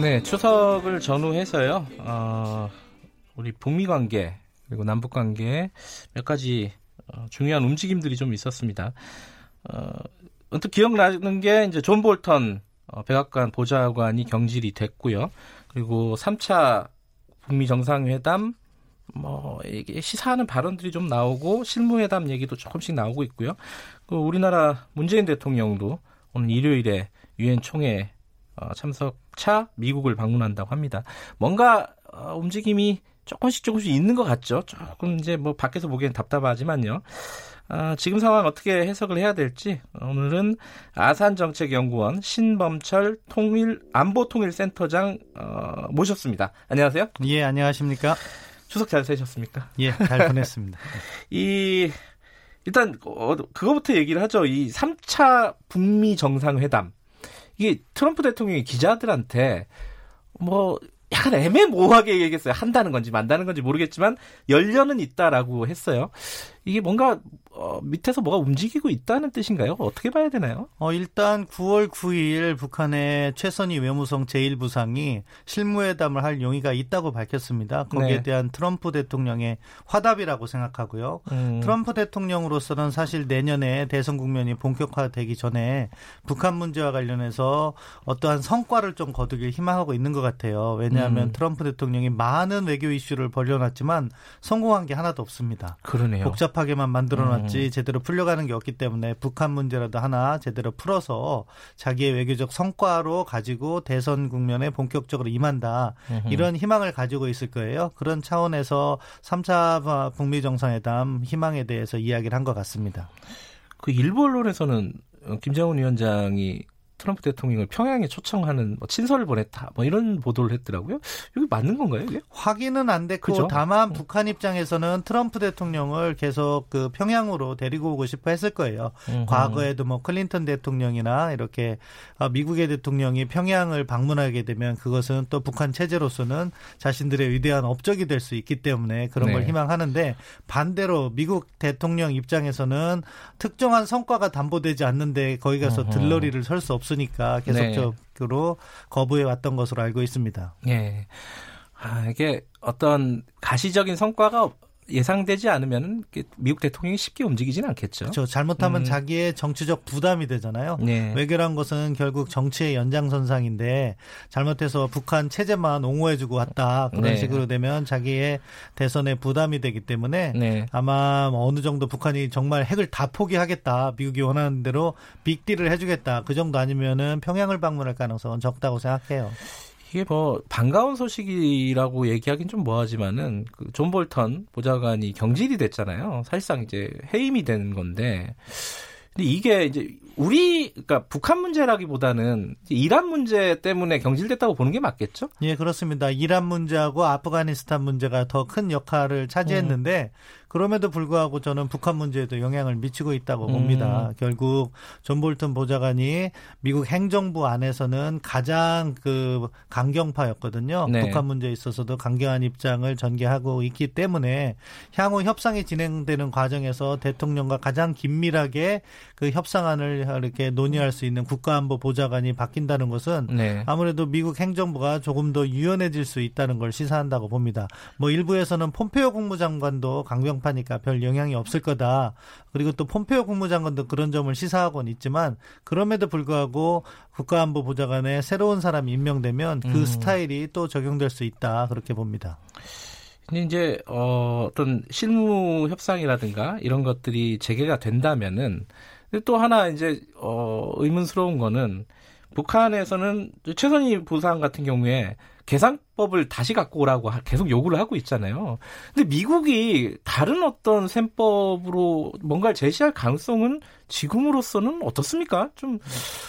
네, 추석을 전후해서요. 어, 우리 북미 관계 그리고 남북 관계 몇 가지 어, 중요한 움직임들이 좀 있었습니다. 어, 언뜻 기억나는 게 이제 존 볼턴 어, 백악관 보좌관이 경질이 됐고요. 그리고 3차 북미 정상회담 뭐 이게 시사하는 발언들이 좀 나오고 실무회담 얘기도 조금씩 나오고 있고요. 그 우리나라 문재인 대통령도 오늘 일요일에 유엔 총회 어, 참석차 미국을 방문한다고 합니다. 뭔가 어, 움직임이 조금씩 조금씩 있는 것 같죠. 조금 이제 뭐 밖에서 보기엔 답답하지만요. 아, 지금 상황 어떻게 해석을 해야 될지 오늘은 아산정책연구원 신범철 통일 안보통일센터장 어, 모셨습니다. 안녕하세요. 예, 안녕하십니까? 추석 잘 세셨습니까? 예, 잘 보냈습니다. 이 일단 어, 그거부터 얘기를 하죠. 이 3차 북미 정상회담 이게 트럼프 대통령이 기자들한테 뭐 약간 애매모호하게 얘기했어요. 한다는 건지 만다는 건지 모르겠지만 열려는 있다라고 했어요. 이게 뭔가 어, 밑에서 뭐가 움직이고 있다는 뜻인가요? 어떻게 봐야 되나요? 어, 일단 9월 9일 북한의 최선희 외무성 제1부상이 실무회담을 할 용의가 있다고 밝혔습니다. 거기에 네. 대한 트럼프 대통령의 화답이라고 생각하고요. 음. 트럼프 대통령으로서는 사실 내년에 대선 국면이 본격화되기 전에 북한 문제와 관련해서 어떠한 성과를 좀 거두길 희망하고 있는 것 같아요. 왜냐하면 음. 트럼프 대통령이 많은 외교 이슈를 벌려놨지만 성공한 게 하나도 없습니다. 그러네요. 복잡 복잡하게만 만들어놨지 음. 제대로 풀려가는 게 없기 때문에 북한 문제라도 하나 제대로 풀어서 자기의 외교적 성과로 가지고 대선 국면에 본격적으로 임한다 음. 이런 희망을 가지고 있을 거예요. 그런 차원에서 3차 북미 정상회담 희망에 대해서 이야기를 한 것 같습니다. 그 일부 언론에서는 김정은 위원장이 트럼프 대통령을 평양에 초청하는 뭐 친서를 보냈다. 뭐 이런 보도를 했더라고요. 이게 맞는 건가요? 이게? 확인은 안 됐고 그죠? 다만 어. 북한 입장에서는 트럼프 대통령을 계속 그 평양으로 데리고 오고 싶어 했을 거예요. 음흠. 과거에도 뭐 클린턴 대통령이나 이렇게 어, 미국의 대통령이 평양을 방문하게 되면 그것은 또 북한 체제로서는 자신들의 위대한 업적이 될 수 있기 때문에 그런 네. 걸 희망하는데 반대로 미국 대통령 입장에서는 특정한 성과가 담보되지 않는데 거기 가서 들러리를 설 수 없어 없으니까 계속적으로 네. 거부해 왔던 것으로 알고 있습니다. 네. 아, 이게 어떤 가시적인 성과가 예상되지 않으면 미국 대통령이 쉽게 움직이지는 않겠죠. 그렇죠. 잘못하면 음. 자기의 정치적 부담이 되잖아요. 네. 외교란 것은 결국 정치의 연장선상인데 잘못해서 북한 체제만 옹호해주고 왔다 그런 네. 식으로 되면 자기의 대선에 부담이 되기 때문에 네. 아마 어느 정도 북한이 정말 핵을 다 포기하겠다 미국이 원하는 대로 빅딜을 해주겠다 그 정도 아니면은 평양을 방문할 가능성은 적다고 생각해요. 이게 뭐 반가운 소식이라고 얘기하긴 좀 뭐하지만은 그 존 볼턴 보좌관이 경질이 됐잖아요. 사실상 이제 해임이 된 건데. 근데 이게 이제 우리 그러니까 북한 문제라기보다는 이란 문제 때문에 경질됐다고 보는 게 맞겠죠? 예, 그렇습니다. 이란 문제하고 아프가니스탄 문제가 더 큰 역할을 차지했는데 음. 그럼에도 불구하고 저는 북한 문제에도 영향을 미치고 있다고 봅니다. 음. 결국 존 볼튼 보좌관이 미국 행정부 안에서는 가장 그 강경파였거든요. 네. 북한 문제에 있어서도 강경한 입장을 전개하고 있기 때문에 향후 협상이 진행되는 과정에서 대통령과 가장 긴밀하게 그 협상안을 이렇게 논의할 수 있는 국가안보 보좌관이 바뀐다는 것은 네. 아무래도 미국 행정부가 조금 더 유연해질 수 있다는 걸 시사한다고 봅니다. 뭐 일부에서는 폼페오 국무장관도 강경 양파니까 별 영향이 없을 거다. 그리고 또 폼페오 국무장관도 그런 점을 시사하고는 있지만 그럼에도 불구하고 국가안보 보좌관에 새로운 사람이 임명되면 그 음. 스타일이 또 적용될 수 있다. 그렇게 봅니다. 근데 이제 어, 어떤 실무 협상이라든가 이런 것들이 재개가 된다면은 또 하나 이제 어, 의문스러운 거는 북한에서는 최선희 부상 같은 경우에 계산 법을 다시 갖고 오라고 계속 요구를 하고 있잖아요. 근데 미국이 다른 어떤 셈법으로 뭔가를 제시할 가능성은 지금으로서는 어떻습니까? 좀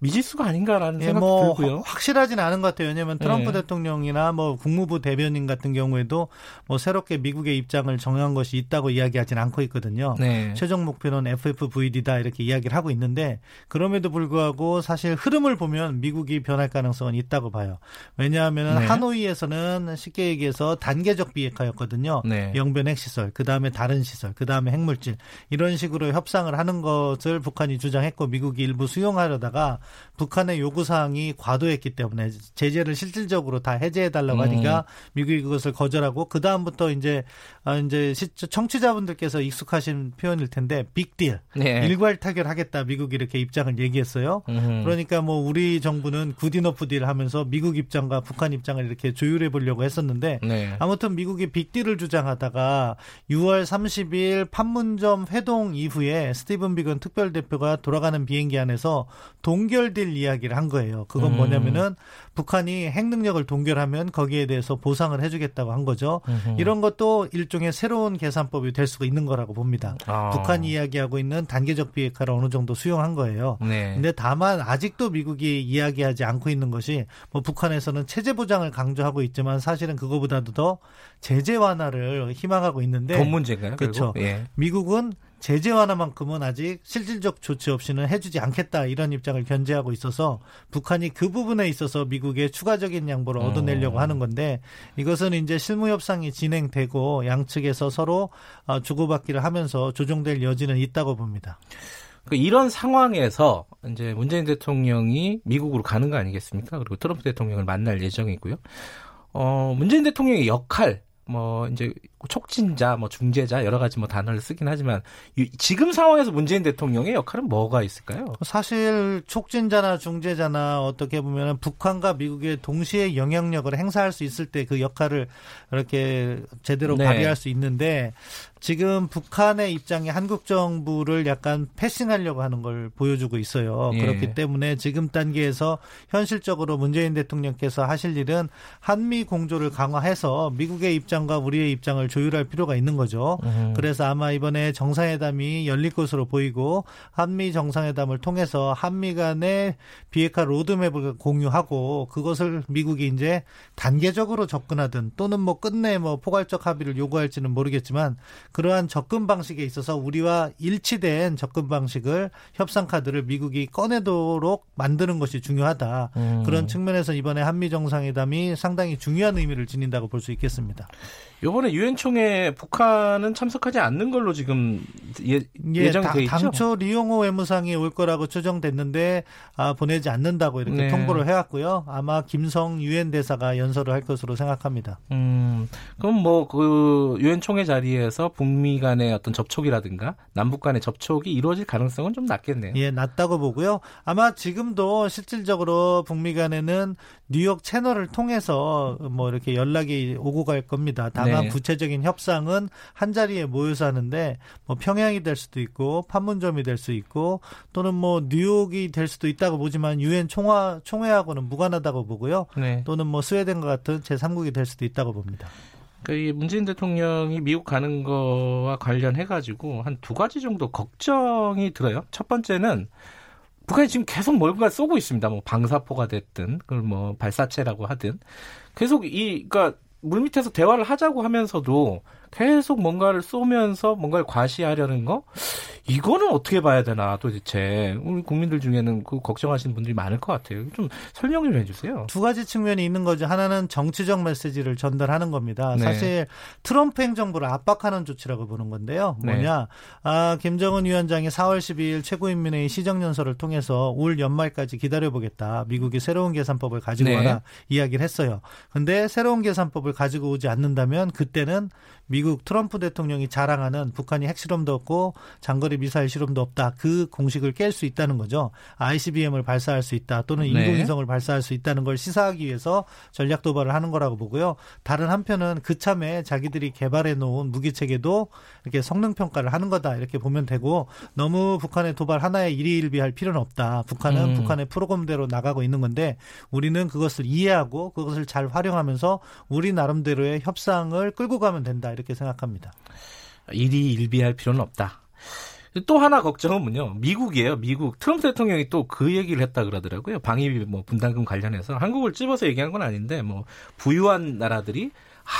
미지수가 아닌가라는 예, 생각이 뭐 들고요. 확실하진 않은 것 같아요. 왜냐하면 트럼프 네. 대통령이나 뭐 국무부 대변인 같은 경우에도 뭐 새롭게 미국의 입장을 정한 것이 있다고 이야기하진 않고 있거든요. 네. 최종 목표는 FFVD다 이렇게 이야기를 하고 있는데 그럼에도 불구하고 사실 흐름을 보면 미국이 변할 가능성은 있다고 봐요. 왜냐하면 네. 하노이에서 는 쉽게 얘기해서 단계적 비핵화였거든요. 네. 영변 핵시설, 그 다음에 다른 시설, 그 다음에 핵물질 이런 식으로 협상을 하는 것을 북한이 주장했고 미국이 일부 수용하려다가 북한의 요구 사항이 과도했기 때문에 제재를 실질적으로 다 해제해 달라고 음. 하니까 미국이 그것을 거절하고 그 다음부터 이제 아 이제 청취자분들께서 익숙하신 표현일 텐데 빅딜 네. 일괄 타결하겠다 미국이 이렇게 입장을 얘기했어요. 음. 그러니까 뭐 우리 정부는 good enough deal 하면서 미국 입장과 북한 입장을 이렇게 조율 해 보려고 했었는데 네. 아무튼 미국이 빅딜을 주장하다가 6월 30일 판문점 회동 이후에 스티븐 비건 특별 대표가 돌아가는 비행기 안에서 동결될 이야기를 한 거예요. 그건 음. 뭐냐면은 북한이 핵 능력을 동결하면 거기에 대해서 보상을 해주겠다고 한 거죠. 음흠. 이런 것도 일종의 새로운 계산법이 될 수가 있는 거라고 봅니다. 아. 북한이 이야기하고 있는 단계적 비핵화를 어느 정도 수용한 거예요. 네. 근데 다만 아직도 미국이 이야기하지 않고 있는 것이 뭐 북한에서는 체제 보장을 강조하고 있지만 사실은 그거보다도 더 제재 완화를 희망하고 있는데 돈 문제인가요? 그렇죠. 예. 미국은 제재 완화만큼은 아직 실질적 조치 없이는 해주지 않겠다 이런 입장을 견제하고 있어서 북한이 그 부분에 있어서 미국의 추가적인 양보를 음. 얻어내려고 하는 건데 이것은 이제 실무 협상이 진행되고 양측에서 서로 어, 주고받기를 하면서 조정될 여지는 있다고 봅니다. 그 이런 상황에서 이제 문재인 대통령이 미국으로 가는 거 아니겠습니까? 그리고 트럼프 대통령을 만날 예정이고요. 어, 문재인 대통령의 역할 뭐 이제 촉진자, 뭐 중재자 여러 가지 뭐 단어를 쓰긴 하지만 지금 상황에서 문재인 대통령의 역할은 뭐가 있을까요? 사실 촉진자나 중재자나 어떻게 보면 북한과 미국의 동시에 영향력을 행사할 수 있을 때 그 역할을 이렇게 제대로 네. 발휘할 수 있는데 지금 북한의 입장이 한국 정부를 약간 패싱하려고 하는 걸 보여주고 있어요. 예. 그렇기 때문에 지금 단계에서 현실적으로 문재인 대통령께서 하실 일은 한미 공조를 강화해서 미국의 입장과 우리의 입장을 조율할 필요가 있는 거죠. 음. 그래서 아마 이번에 정상회담이 열릴 것으로 보이고 한미 정상회담을 통해서 한미 간의 비핵화 로드맵을 공유하고 그것을 미국이 이제 단계적으로 접근하든 또는 뭐 끝내 뭐 포괄적 합의를 요구할지는 모르겠지만 그러한 접근 방식에 있어서 우리와 일치된 접근 방식을 협상 카드를 미국이 꺼내도록 만드는 것이 중요하다. 음. 그런 측면에서 이번에 한미 정상회담이 상당히 중요한 의미를 지닌다고 볼 수 있겠습니다. 이번에 유엔 총회 북한은 참석하지 않는 걸로 지금 예, 예 정돼 있죠. 당초 리용호 외무상이 올 거라고 추정됐는데 아, 보내지 않는다고 이렇게 네. 통보를 해왔고요. 아마 김성 유엔 대사가 연설을 할 것으로 생각합니다. 음, 그럼 뭐 그 유엔 총회 자리에서 북미 간의 어떤 접촉이라든가 남북 간의 접촉이 이루어질 가능성은 좀 낮겠네요. 예, 낮다고 보고요. 아마 지금도 실질적으로 북미 간에는 뉴욕 채널을 통해서 뭐 이렇게 연락이 오고 갈 겁니다. 다만 네. 구체적 인 협상은 한 자리에 모여서 하는데 뭐 평양이 될 수도 있고 판문점이 될 수 있고 또는 뭐 뉴욕이 될 수도 있다고 보지만 유엔 총화 총회하고는 무관하다고 보고요. 네. 또는 뭐 스웨덴과 같은 제3국이 될 수도 있다고 봅니다. 그 문재인 대통령이 미국 가는 거와 관련해 가지고 한 두 가지 정도 걱정이 들어요. 첫 번째는 북한이 지금 계속 뭔가 쏘고 있습니다. 뭐 방사포가 됐든, 그걸 뭐 발사체라고 하든 계속 이 그러니까 물 밑에서 대화를 하자고 하면서도 계속 뭔가를 쏘면서 뭔가를 과시하려는 거 이거는 어떻게 봐야 되나 도대체 우리 국민들 중에는 그 걱정하시는 분들이 많을 것 같아요. 좀 설명 좀 해주세요. 두 가지 측면이 있는 거죠. 하나는 정치적 메시지를 전달하는 겁니다. 네. 사실 트럼프 행정부를 압박하는 조치라고 보는 건데요. 네. 뭐냐, 네. 아, 김정은 위원장이 4월 12일 최고인민회의 시정연설을 통해서 올 연말까지 기다려보겠다. 미국이 새로운 계산법을 가지고 네. 와라 이야기를 했어요. 근데 새로운 계산법을 가지고 오지 않는다면 그때는 미국 트럼프 대통령이 자랑하는 북한이 핵실험도 없고 장거리 미사일 실험도 없다. 그 공식을 깰 수 있다는 거죠. ICBM을 발사할 수 있다. 또는 네. 인공위성을 네. 발사할 수 있다는 걸 시사하기 위해서 전략 도발을 하는 거라고 보고요. 다른 한편은 그참에 자기들이 개발해 놓은 무기 체계도 이렇게 성능 평가를 하는 거다. 이렇게 보면 되고 너무 북한의 도발 하나에 일희일비할 필요는 없다. 북한은 음. 북한의 프로그램대로 나가고 있는 건데 우리는 그것을 이해하고 그것을 잘 활용하면서 우리 나름대로의 협상을 끌고 가면 된다. 이렇게 생각합니다. 일희일비할 필요는 없다. 또 하나 걱정은 뭐요 미국이에요. 미국 트럼프 대통령이 또 그 얘기를 했다 그러더라고요. 방위비 뭐 분담금 관련해서 한국을 찝어서 얘기한 건 아닌데 뭐 부유한 나라들이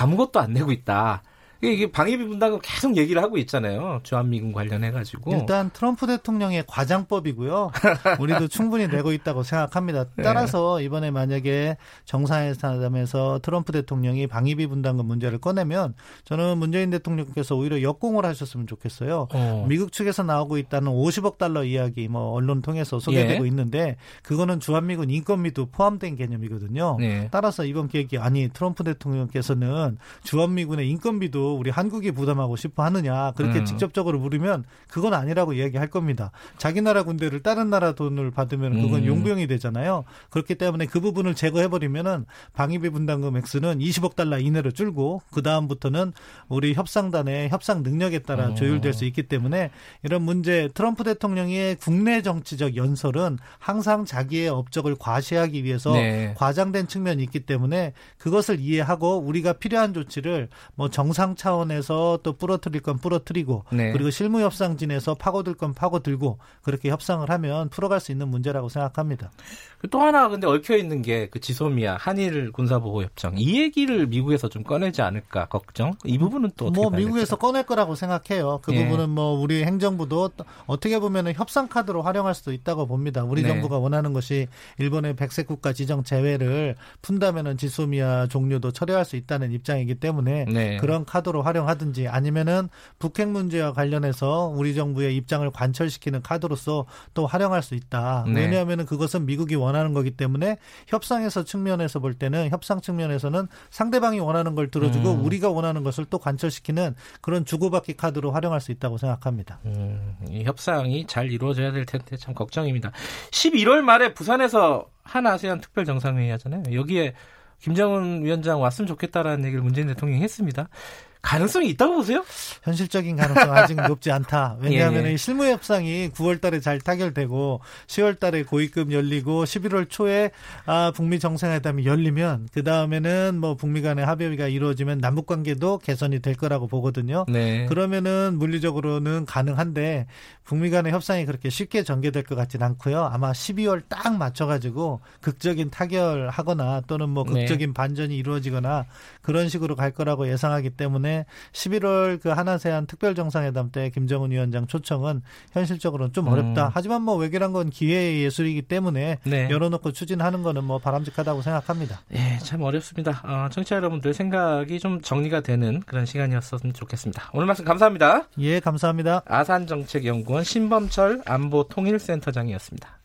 아무것도 안 내고 있다. 이게 방위비 분담금 계속 얘기를 하고 있잖아요. 주한미군 관련해 가지고. 일단 트럼프 대통령의 과장법이고요. 우리도 충분히 내고 있다고 생각합니다. 네. 따라서 이번에 만약에 정상회담에서 트럼프 대통령이 방위비 분담금 문제를 꺼내면 저는 문재인 대통령께서 오히려 역공을 하셨으면 좋겠어요. 어. 미국 측에서 나오고 있다는 50억 달러 이야기 뭐 언론 통해서 소개되고 예. 있는데 그거는 주한미군 인건비도 포함된 개념이거든요. 네. 따라서 이번 계획이 아니 트럼프 대통령께서는 주한미군의 인건비도 우리 한국이 부담하고 싶어 하느냐 그렇게 음. 직접적으로 물으면 그건 아니라고 이야기할 겁니다. 자기 나라 군대를 다른 나라 돈을 받으면 그건 음. 용병이 되잖아요. 그렇기 때문에 그 부분을 제거해 버리면은 방위비 분담금 액수는 20억 달러 이내로 줄고 그 다음부터는 우리 협상단의 협상 능력에 따라 어. 조율될 수 있기 때문에 이런 문제 트럼프 대통령의 국내 정치적 연설은 항상 자기의 업적을 과시하기 위해서 네. 과장된 측면이 있기 때문에 그것을 이해하고 우리가 필요한 조치를 뭐 정상 차원에서 또 부러뜨릴 건 부러뜨리고 네. 그리고 실무 협상진에서 파고들 건 파고들고 그렇게 협상을 하면 풀어갈 수 있는 문제라고 생각합니다. 그또 하나 근데 얽혀 있는 게 그 지소미아 한일 군사보호 협정 이 얘기를 미국에서 좀 꺼내지 않을까 걱정 이 부분은 또 뭐 미국에서 꺼낼 거라고 생각해요. 그 네. 부분은 뭐 우리 행정부도 어떻게 보면은 협상 카드로 활용할 수도 있다고 봅니다. 우리 네. 정부가 원하는 것이 일본의 백색 국가 지정 제외를 푼다면은 지소미아 종료도 처리할 수 있다는 입장이기 때문에 네. 그런 카드 로 활용하든지 아니면은 북핵 문제와 관련해서 우리 정부의 입장을 관철시키는 카드로서 또 활용할 수 있다. 네. 왜냐하면은 그것은 미국이 원하는 거기 때문에 협상에서 측면에서 볼 때는 협상 측면에서는 상대방이 원하는 걸 들어주고 음. 우리가 원하는 것을 또 관철시키는 그런 주고받기 카드로 활용할 수 있다고 생각합니다. 음, 이 협상이 잘 이루어져야 될 텐데 참 걱정입니다. 11월 말에 부산에서 한 아세안 특별 정상회의 하잖아요. 여기에 김정은 위원장 왔으면 좋겠다라는 얘기를 문재인 대통령이 했습니다. 가능성이 있다고 보세요? 현실적인 가능성 아직 높지 않다. 왜냐하면 예, 예. 실무 협상이 9월 달에 잘 타결되고 10월 달에 고위급 열리고 11월 초에 아, 북미 정상회담이 열리면 그 다음에는 뭐 북미 간의 합의가 이루어지면 남북 관계도 개선이 될 거라고 보거든요. 네. 그러면은 물리적으로는 가능한데 북미 간의 협상이 그렇게 쉽게 전개될 것 같지는 않고요. 아마 12월 딱 맞춰 가지고 극적인 타결하거나 또는 뭐 네. 극적인 네. 반전이 이루어지거나 그런 식으로 갈 거라고 예상하기 때문에 11월 그 하나세안 특별 정상회담 때 김정은 위원장 초청은 현실적으로는 좀 어렵다. 음. 하지만 뭐 외교란 건 기회의 예술이기 때문에 네. 열어놓고 추진하는 거는 뭐 바람직하다고 생각합니다. 예, 참 어렵습니다. 어, 청취자 여러분들 생각이 좀 정리가 되는 그런 시간이었으면 좋겠습니다. 오늘 말씀 감사합니다. 예, 감사합니다. 아산정책연구원 신범철 안보통일센터장이었습니다.